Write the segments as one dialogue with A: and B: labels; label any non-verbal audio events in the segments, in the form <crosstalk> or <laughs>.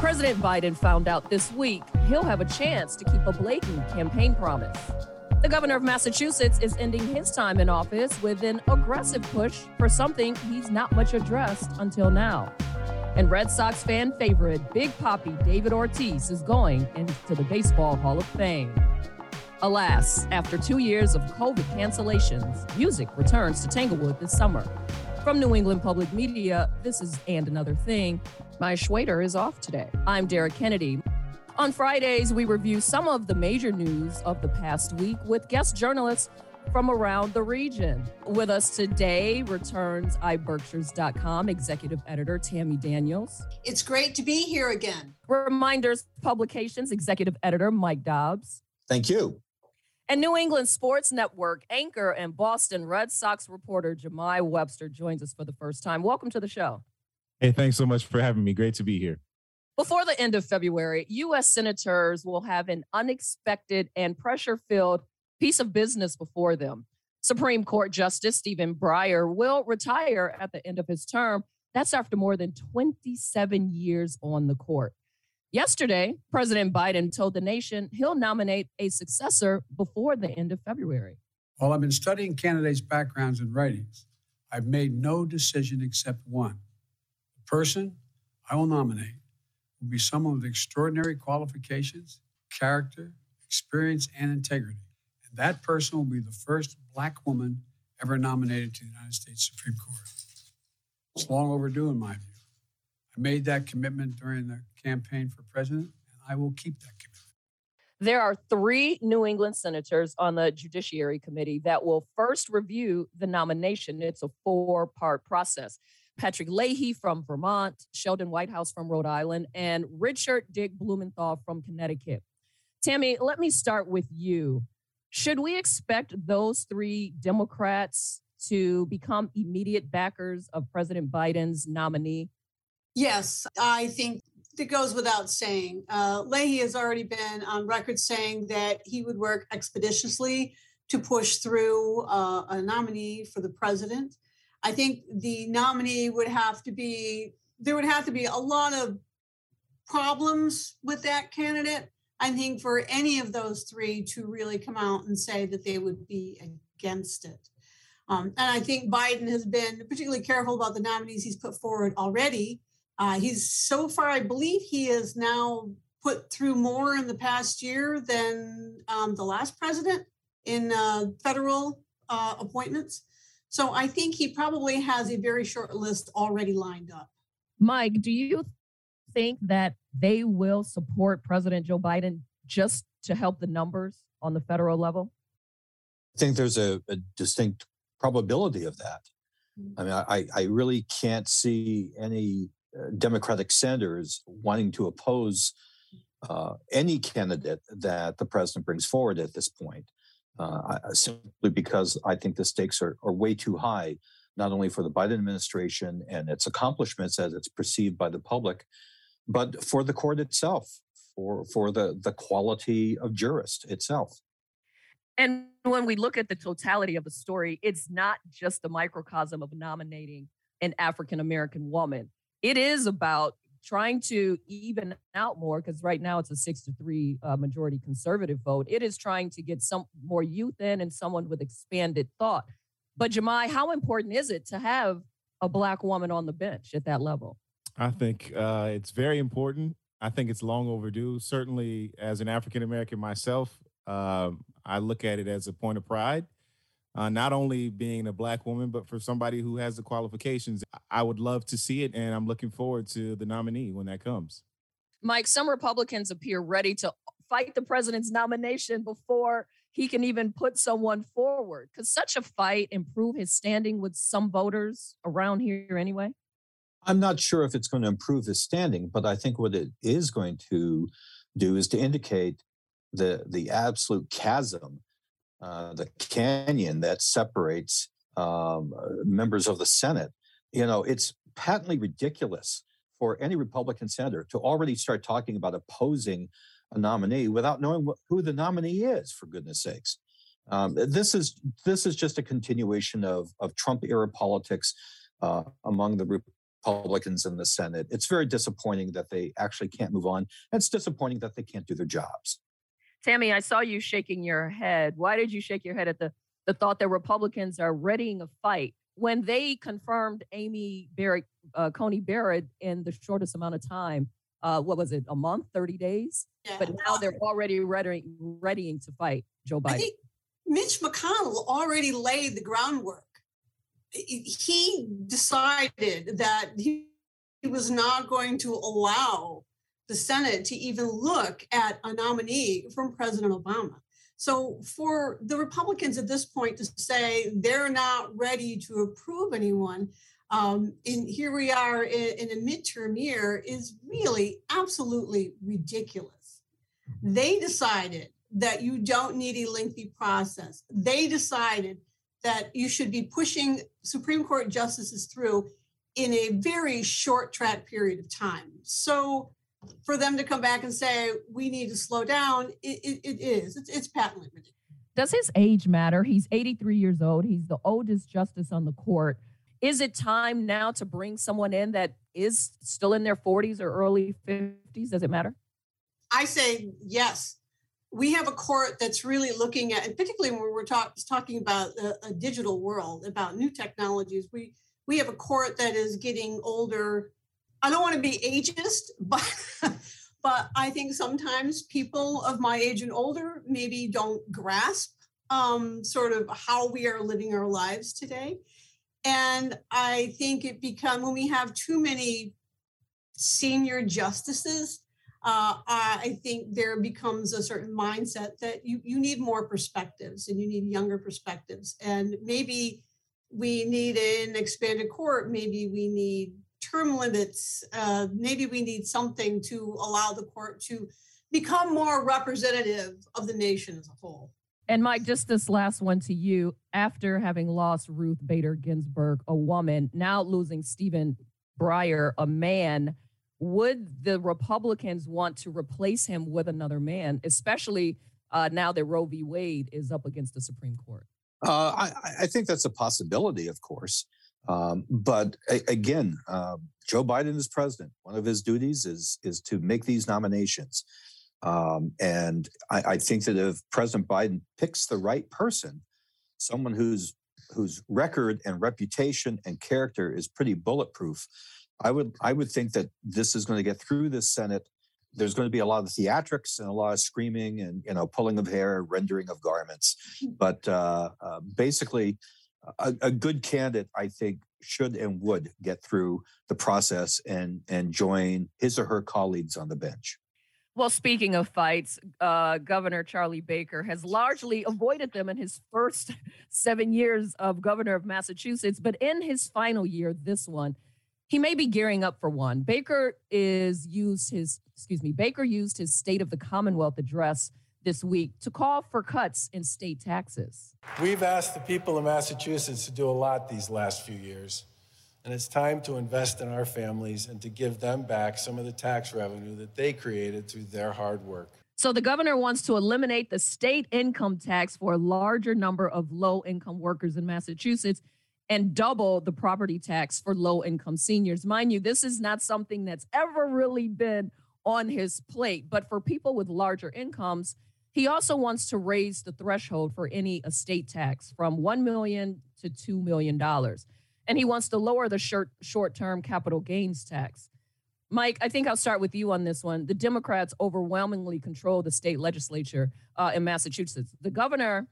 A: President Biden found out this week he'll have a chance to keep a blatant campaign promise. The governor of Massachusetts is ending his time in office with an aggressive push for something he's not much addressed until now. And Red Sox fan favorite Big Papi David Ortiz is going into the Baseball Hall of Fame. Alas, after two years of COVID cancellations, music returns to Tanglewood this summer. From New England Public Media, this is And Another Thing. Maya Schwader is off today. I'm Derek Kennedy. On Fridays, we review some of the major news of the past week with guest journalists from around the region. With us today returns iBerkshires.com executive editor Tammy Daniels.
B: It's great to be here again.
A: Reminders Publications executive editor Mike Dobbs.
C: Thank you.
A: And New England Sports Network anchor and Boston Red Sox reporter Jahmai Webster joins us for the first time. Welcome to the show.
D: Hey, thanks so much for having me. Great to be here.
A: Before the end of February, U.S. senators will have an unexpected and pressure filled piece of business before them. Supreme Court Justice Stephen Breyer will retire at the end of his term. That's after more than 27 years on the court. Yesterday, President Biden told the nation he'll nominate a successor before the end of February.
E: While I've been studying candidates' backgrounds and writings, I've made no decision except one. The person I will nominate will be someone with extraordinary qualifications, character, experience, and integrity. And that person will be the first black woman ever nominated to the United States Supreme Court. It's long overdue, in my view. I made that commitment during the campaign for president, and I will keep that commitment.
A: There are three New England senators on the Judiciary Committee that will first review the nomination. It's a four part process. Patrick Leahy from Vermont, Sheldon Whitehouse from Rhode Island, and Richard Dick Blumenthal from Connecticut. Tammy, let me start with you. Should we expect those three Democrats to become immediate backers of President Biden's nominee?
B: Yes, I think it goes without saying. Uh, Leahy has already been on record saying that he would work expeditiously to push through uh, a nominee for the president. I think the nominee would have to be, there would have to be a lot of problems with that candidate. I think for any of those three to really come out and say that they would be against it. Um, and I think Biden has been particularly careful about the nominees he's put forward already. Uh, he's so far, I believe he has now put through more in the past year than um, the last president in uh, federal uh, appointments. So I think he probably has a very short list already lined up.
A: Mike, do you think that they will support President Joe Biden just to help the numbers on the federal level?
C: I think there's a, a distinct probability of that. I mean, I, I really can't see any Democratic senators wanting to oppose uh, any candidate that the president brings forward at this point, uh, simply because I think the stakes are, are way too high, not only for the Biden administration and its accomplishments as it's perceived by the public, but for the court itself, for, for the, the quality of jurist itself.
A: And when we look at the totality of the story, it's not just the microcosm of nominating an African American woman it is about trying to even out more because right now it's a six to three uh, majority conservative vote. It is trying to get some more youth in and someone with expanded thought. But Jahmai, how important is it to have a black woman on the bench at that level?
D: I think uh, it's very important. I think it's long overdue. Certainly, as an African American myself, uh, I look at it as a point of pride uh, not only being a black woman, but for somebody who has the qualifications. I would love to see it, and I'm looking forward to the nominee when that comes.
A: Mike, some Republicans appear ready to fight the president's nomination before he can even put someone forward. Could such a fight improve his standing with some voters around here anyway?
C: I'm not sure if it's going to improve his standing, but I think what it is going to do is to indicate the the absolute chasm uh, the canyon that separates um, uh, members of the Senate. You know, it's patently ridiculous for any Republican senator to already start talking about opposing a nominee without knowing who the nominee is. For goodness sakes, um, this is this is just a continuation of of Trump era politics uh, among the Republicans in the Senate. It's very disappointing that they actually can't move on. It's disappointing that they can't do their jobs.
A: Tammy, I saw you shaking your head. Why did you shake your head at the, the thought that Republicans are readying a fight when they confirmed Amy Barrett, uh, Coney Barrett in the shortest amount of time? Uh, what was it, a month, 30 days?
B: Yeah.
A: But now they're already ready, readying to fight Joe
B: I
A: Biden.
B: think Mitch McConnell already laid the groundwork. He decided that he was not going to allow the Senate to even look at a nominee from President Obama. So, for the Republicans at this point to say they're not ready to approve anyone, um, and here we are in, in a midterm year, is really absolutely ridiculous. They decided that you don't need a lengthy process. They decided that you should be pushing Supreme Court justices through in a very short track period of time. So for them to come back and say we need to slow down, it, it, it is. It's, it's patently ridiculous.
A: Does his age matter? He's 83 years old. He's the oldest justice on the court. Is it time now to bring someone in that is still in their 40s or early 50s? Does it matter?
B: I say yes. We have a court that's really looking at, and particularly when we're talk, talking about a, a digital world, about new technologies. We we have a court that is getting older. I don't want to be ageist, <laughs> but but I think sometimes people of my age and older maybe don't grasp um, sort of how we are living our lives today. And I think it become when we have too many senior justices, uh, I think there becomes a certain mindset that you, you need more perspectives and you need younger perspectives. And maybe we need an expanded court, maybe we need term limits, uh, maybe we need something to allow the court to become more representative of the nation as a whole.
A: And Mike, just this last one to you. After having lost Ruth Bader Ginsburg, a woman, now losing Stephen Breyer, a man, would the Republicans want to replace him with another man, especially uh, now that Roe v. Wade is up against the Supreme Court?
C: Uh, I, I, think that's a possibility, of course. Um, but a, again, uh, Joe Biden is president. One of his duties is is to make these nominations. Um, and I, I, think that if President Biden picks the right person, someone whose whose record and reputation and character is pretty bulletproof, I would I would think that this is going to get through the Senate. There's going to be a lot of theatrics and a lot of screaming and you know pulling of hair, rendering of garments, but uh, uh, basically, a, a good candidate I think should and would get through the process and and join his or her colleagues on the bench.
A: Well, speaking of fights, uh, Governor Charlie Baker has largely avoided them in his first <laughs> seven years of governor of Massachusetts. But in his final year, this one, he may be gearing up for one. Baker is used his, excuse me, Baker used his State of the Commonwealth address this week to call for cuts in state taxes.
F: We've asked the people of Massachusetts to do a lot these last few years. And it's time to invest in our families and to give them back some of the tax revenue that they created through their hard work.
A: So the governor wants to eliminate the state income tax for a larger number of low income workers in Massachusetts and double the property tax for low income seniors. Mind you, this is not something that's ever really been on his plate, but for people with larger incomes, he also wants to raise the threshold for any estate tax from 1 million to 2 million dollars and he wants to lower the short short term capital gains tax. Mike, I think I'll start with you on this one. The Democrats overwhelmingly control the state legislature uh, in Massachusetts. The governor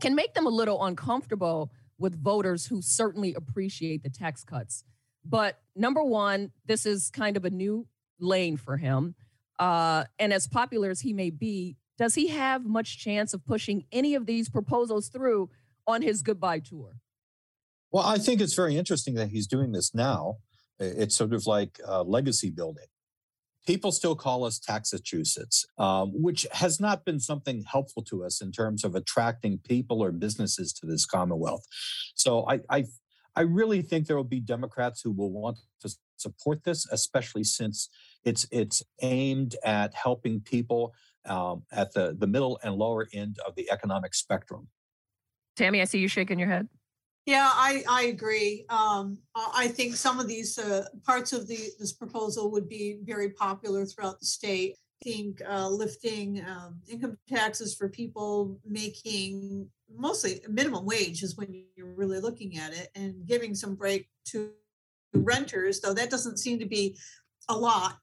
A: can make them a little uncomfortable with voters who certainly appreciate the tax cuts. But number one, this is kind of a new lane for him. Uh, and as popular as he may be, does he have much chance of pushing any of these proposals through on his goodbye tour?
C: Well, I think it's very interesting that he's doing this now. It's sort of like uh, legacy building. People still call us Taxachusetts, um, which has not been something helpful to us in terms of attracting people or businesses to this Commonwealth. So I, I, I really think there will be Democrats who will want to support this, especially since it's it's aimed at helping people um, at the the middle and lower end of the economic spectrum.
A: Tammy, I see you shaking your head.
B: Yeah, I, I agree. Um, I think some of these uh, parts of the this proposal would be very popular throughout the state. I think uh, lifting um, income taxes for people making mostly minimum wage is when you're really looking at it, and giving some break to renters, though that doesn't seem to be a lot.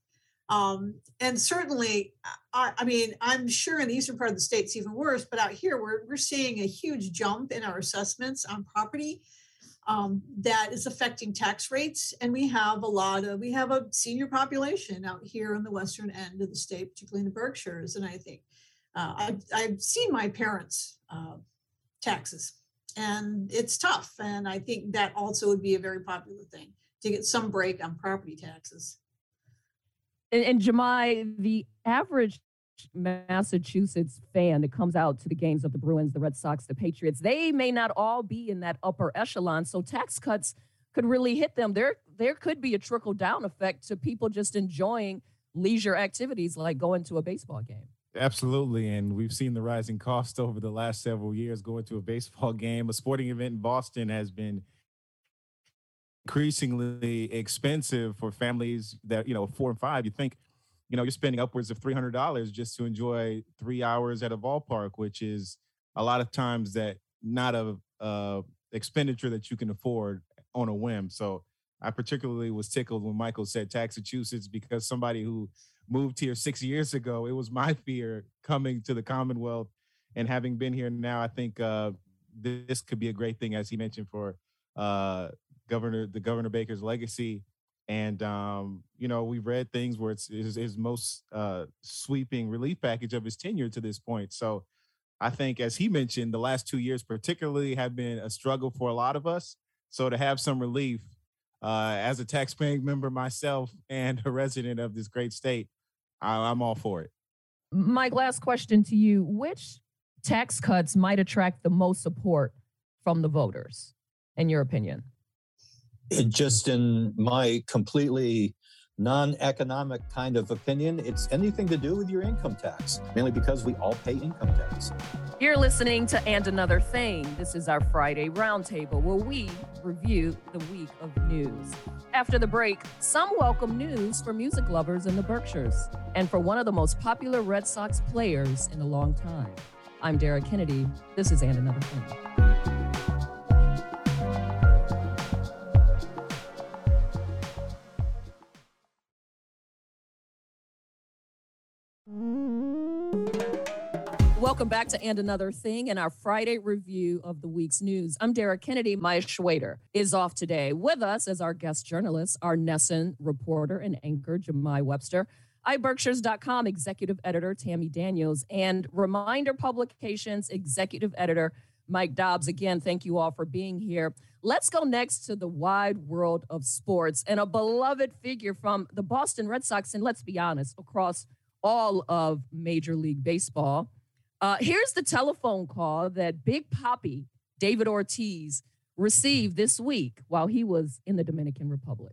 B: Um, and certainly, I, I, mean, I'm sure in the eastern part of the state it's even worse, but out here we're, we're seeing a huge jump in our assessments on property um, that is affecting tax rates. And we have a lot of, we have a senior population out here in the western end of the state, particularly in the Berkshires. And I think uh, I've, I've seen my parents' uh, taxes and it's tough. And I think that also would be a very popular thing to get some break on property taxes.
A: And, and the average Massachusetts fan that comes out to the games of the Bruins, the Red Sox, the Patriots, they may not all be in that upper echelon. So tax cuts could really hit them. There, there could be a trickle down effect to people just enjoying leisure activities like going to a baseball game.
D: Absolutely. And we've seen the rising cost over the last several years going to a baseball <laughs> game. A sporting event in Boston has been increasingly expensive for families that you know four and five you think you know you're spending upwards of $300 just to enjoy three hours at a ballpark which is a lot of times that not a, a expenditure that you can afford on a whim. So i particularly was tickled when michael said taxachusetts because somebody who moved here six years ago it was my fear coming to the commonwealth and having been here now i think uh, this could be a great thing as he mentioned for uh, Governor the Governor Baker's legacy. And um, you know, we've read things where it's his, his most uh, sweeping relief package of his tenure to this point. So I think, as he mentioned, the last two years particularly have been a struggle for a lot of us. So to have some relief uh, as a taxpaying member myself <laughs> and a resident of this great state, I, I'm all for it.
A: Mike, last question to you. Which tax cuts might attract the most support from the voters, in your opinion?
C: Just in my completely non-economic kind of opinion, it's anything to do with your income tax, mainly because we all pay income tax.
A: You're listening to And Another Thing. This is our Friday roundtable where we review the week of news. After the break, some welcome news for music lovers in the Berkshires and for one of the most popular Red Sox players in a long time. I'm Derek Kennedy. This is And Another Thing. Welcome back to And Another Thing and our Friday review of the week's news. I'm Derek Kennedy. Maya Schwader is off today. With us as our guest journalist, our NESN reporter and anchor, Jahmai Webster, iBerkshires.com executive editor, Tammy Daniels, and Reminder Publications executive editor, Mike Dobbs. Again, thank you all for being here. Let's go next to the wide world of sports and a beloved figure from the Boston Red Sox, and let's be honest, across all of Major League Baseball. Uh, here's the telephone call that Big Papi, David Ortiz, received this week while he was in the Dominican Republic.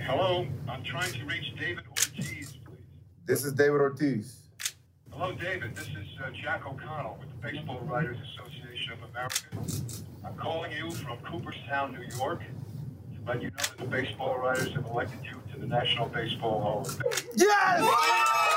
G: Hello, I'm trying to reach David Ortiz, please.
H: This is David Ortiz.
G: Hello, David. This is uh, Jack O'Connell with the Baseball Writers Association of America. I'm calling you from Cooperstown, New York, to let you know that the baseball writers have elected you to the National Baseball Hall of Fame.
H: Yes!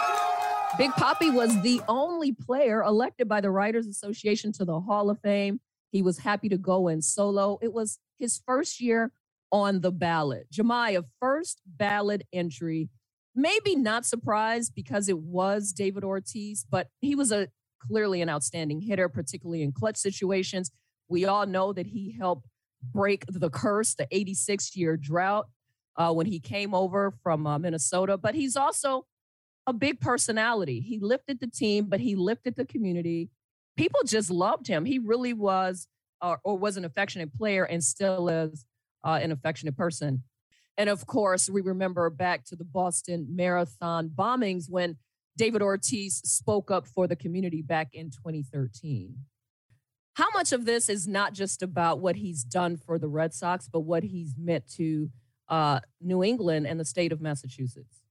A: Big Papi was the only player elected by the Writers Association to the Hall of Fame. He was happy to go in solo. It was his first year on the ballot. Jahmai, first ballot entry. Maybe not surprised because it was David Ortiz, but he was a clearly an outstanding hitter, particularly in clutch situations. We all know that he helped break the curse, the 86 year drought uh, when he came over from uh, Minnesota. But he's also a big personality. He lifted the team, but he lifted the community. People just loved him. He really was, uh, or was an affectionate player, and still is uh, an affectionate person. And of course, we remember back to the Boston Marathon bombings when David Ortiz spoke up for the community back in 2013. How much of this is not just about what he's done for the Red Sox, but what he's meant to uh, New England and the state of Massachusetts?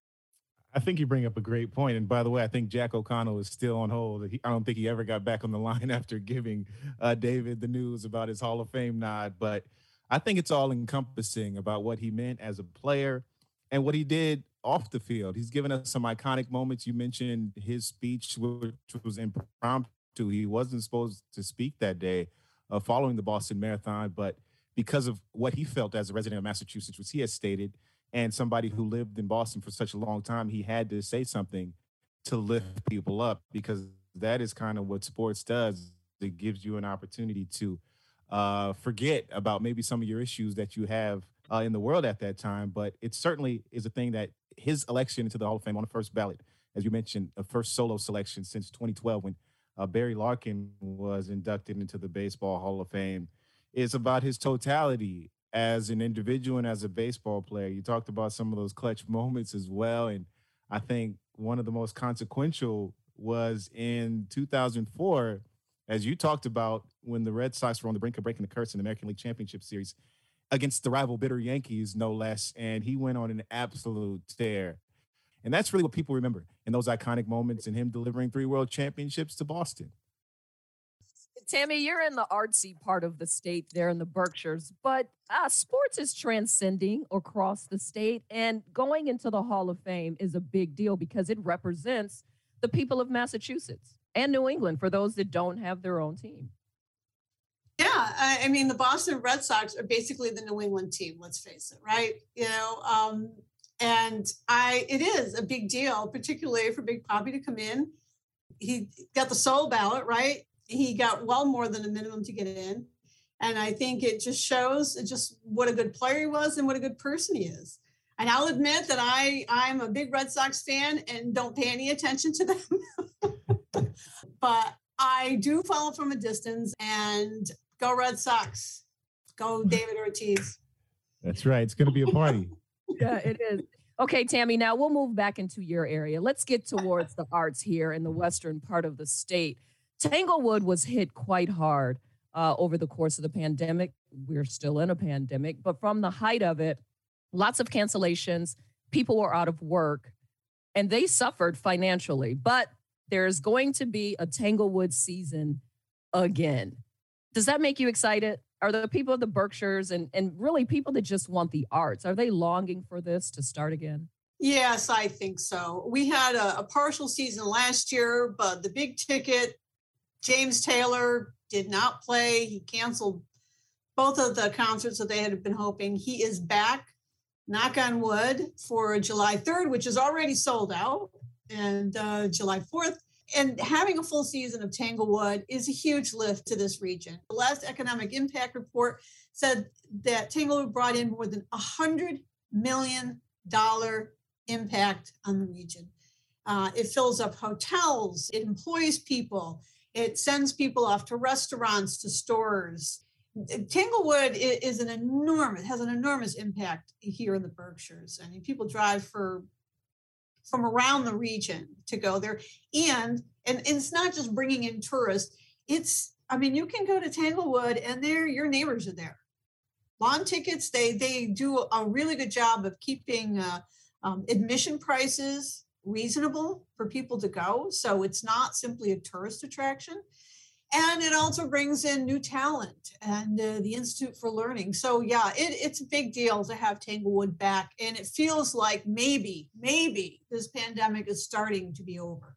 D: I think you bring up a great point. And by the way, I think Jack O'Connell is still on hold. He, I don't think he ever got back on the <laughs> line after giving uh, David the news about his Hall of Fame nod. But I think it's all encompassing about what he meant as a player and what he did off the field. He's given us some iconic moments. You mentioned his speech, which was impromptu. He wasn't supposed to speak that day uh, following the Boston Marathon, but because of what he felt as a resident of Massachusetts, which he has stated, and somebody who lived in Boston for such a long time, he had to say something to lift people up because that is kind of what sports does. It gives you an opportunity to uh, forget about maybe some of your issues that you have uh, in the world at that time. But it certainly is a thing that his election into the Hall of Fame on the first ballot, as you mentioned, a first solo selection since 2012 when uh, Barry Larkin was inducted into the Baseball Hall of Fame, is about his totality as an individual and as a baseball player. You talked about some of those clutch <laughs> moments as well. And I think one of the most consequential was in 2004, as you talked about when the Red Sox were on the brink of breaking the curse in the American League Championship Series against the rival bitter Yankees, no less. And he went on an absolute tear. And that's really what people remember in those iconic moments and him delivering three world championships to Boston.
A: Tammy, you're in the artsy part of the state there in the Berkshires, but uh, sports is transcending across the state, and going into the Hall of Fame is a big deal because it represents the people of Massachusetts and New England for those that don't have their own team.
B: Yeah, I, mean the Boston Red Sox are basically the New England team. Let's face it, right? You know, um, and I it is a big deal, particularly for Big Papi to come in. He got the soul ballot, right? He got well more than a minimum to get in. And I think it just shows just what a good player he was and what a good person he is. And I'll admit that I I'm a big Red Sox fan and don't pay any attention to them. <laughs> but I do follow from a distance and go Red Sox. Go David Ortiz.
D: That's right. It's going to be a party. <laughs>
A: yeah, it is. Okay, Tammy, now we'll move back into your area. Let's get towards the arts here in the western part of the state. Tanglewood was hit quite hard uh, over the course of the pandemic. We're still in a pandemic, but from the height of it, lots of cancellations, people were out of work, and they suffered financially. But there's going to be a Tanglewood season again. Does that make you excited? Are the people of the Berkshires and, and really people that just want the arts, are they longing for this to start again?
B: Yes, I think so. We had a, a partial season last year, but the big ticket James Taylor did not play. He canceled both of the concerts that they had been hoping. He is back, knock on wood, for July 3rd, which is already sold out, and uh, July 4th. And having a full season of Tanglewood is a huge lift to this region. The last economic impact report said that Tanglewood brought in more than a $100 million impact on the region. Uh, it fills up hotels, it employs people, it sends people off to restaurants, to stores. Tanglewood is an enormous, has an enormous impact here in the Berkshires. I mean, people drive for from around the region to go there, and and, it's not just bringing in tourists. It's, I mean, you can go to Tanglewood, and there your neighbors are there. Lawn tickets, they they do a really good job of keeping uh, um, admission prices reasonable for people to go. So it's not simply a tourist attraction. And it also brings in new talent and uh, the Institute for Learning. So, yeah, it, it's a big deal to have Tanglewood back. And it feels like maybe, maybe this pandemic is starting to be over.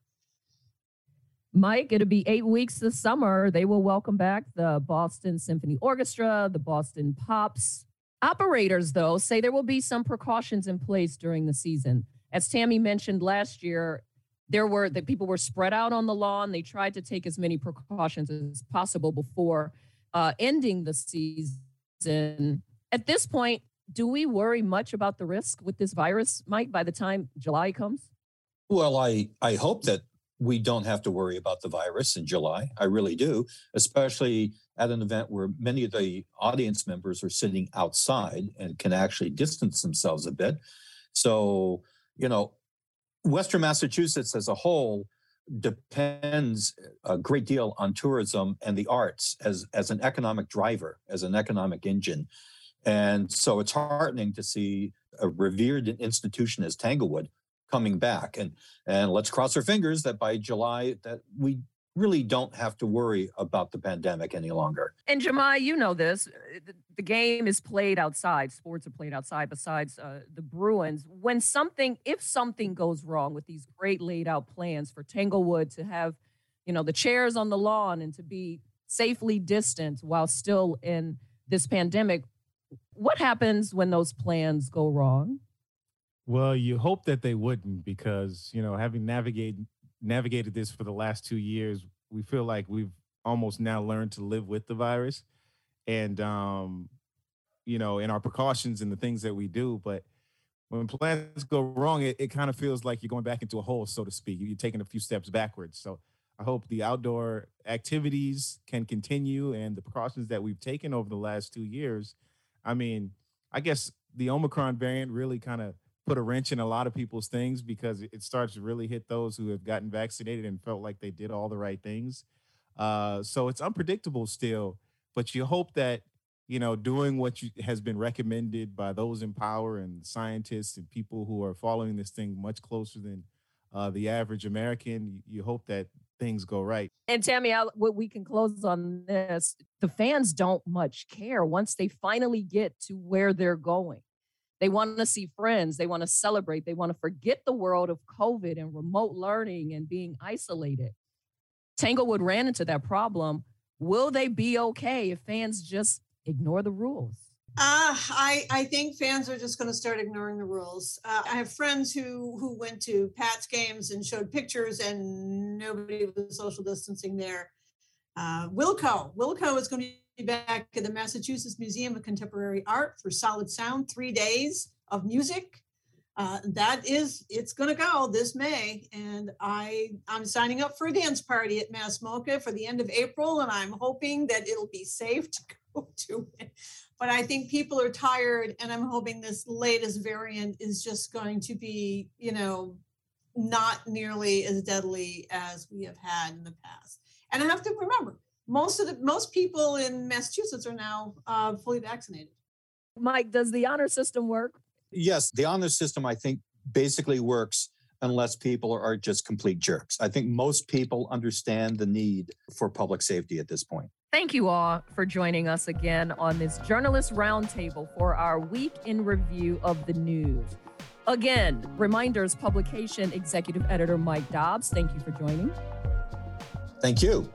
A: Mike, it'll be eight weeks this summer. They will welcome back the Boston Symphony Orchestra, the Boston Pops. Operators, though, say there will be some precautions in place during the season as Tammy mentioned last year, there were that people were spread out on the lawn. They tried to take as many precautions as possible before uh, ending the season. At this point, do we worry much about the risk with this virus, Mike, by the time July comes?
C: Well, I, I hope that we don't have to worry about the virus in July. I really do, especially at an event where many of the audience members are sitting outside and can actually distance themselves a bit. So you know, Western Massachusetts as a whole depends a great deal on tourism and the arts as as an economic driver, as an economic engine. And so it's heartening to see a revered institution as Tanglewood coming back. And and let's cross our fingers that by July that we really don't have to worry about the pandemic any longer.
A: And Jahmai, you know this. uh, The game is played outside. Sports are played outside. Besides uh, the Bruins, when something, if something goes wrong with these great laid out plans for Tanglewood to have, you know, the chairs on the lawn and to be safely distant while still in this pandemic, what happens when those plans go wrong?
D: Well, you hope that they wouldn't because, you know, having navigated navigated this for the last 2 years, we feel like we've almost now learned to live with the virus and um you know, in our precautions and the things that we do, but when plans go wrong, it, it kind of feels like you're going back into a hole, so to speak. You're taking a few steps backwards. So I hope the outdoor activities can continue and the precautions that we've taken over the last two years. I mean, I guess the Omicron variant really kind of put a wrench in a lot of people's things because it starts to really hit those who have gotten vaccinated and felt like they did all the right things. Uh, so it's unpredictable still, but you hope that you know doing what you, has been recommended by those in power and scientists and people who are following this thing much closer than uh, the average American. You, you hope that things go right.
A: And Tammy, I, what we can close on this: the fans don't much care once they finally get to where they're going. They want to see friends. They want to celebrate. They want to forget the world of COVID and remote learning and being isolated. Tanglewood ran into that problem. Will they be okay if fans just ignore the rules?
B: Uh, I I think fans are just going to start ignoring the rules. Uh, I have friends who who went to Pats games and showed pictures, and nobody was social distancing there. Uh, Wilco Wilco is going to be back at the Massachusetts Museum of Contemporary Art for Solid Sound, three days of music. Uh, that is, it's going to go this May, and I I'm signing up for a dance party at Mass MoCA for the end of April, and I'm hoping that it'll be safe to <laughs> go to it but I think people are tired, and I'm hoping this latest variant is just going to be, you know, not nearly as deadly as we have had in the past. And I have to remember, most of the most people in Massachusetts are now uh, fully vaccinated.
A: Mike, does the honor system work?
C: Yes, the honor system I think basically works unless people are just complete jerks. I think most people understand the need for public safety at this point.
A: Thank you all for joining us again on this journalist roundtable for our week in review of the news. Again, reminders publication executive editor Mike Dobbs, thank you for joining.
C: Thank you.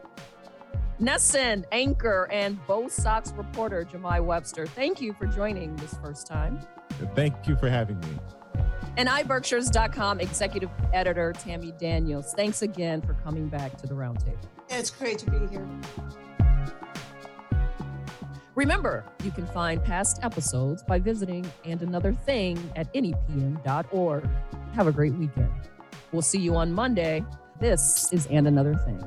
A: NESN, anchor, and Bo Sox reporter Jahmai Webster, thank you for joining this first time.
D: Thank you for having me.
A: And iBerkshires.com executive editor Tammy Daniels, thanks again for coming back to the roundtable.
B: It's great to be here.
A: Remember, you can find past episodes by visiting and another thing at nepm.org. Have a great weekend. We'll see you on Monday. This is And Another Thing.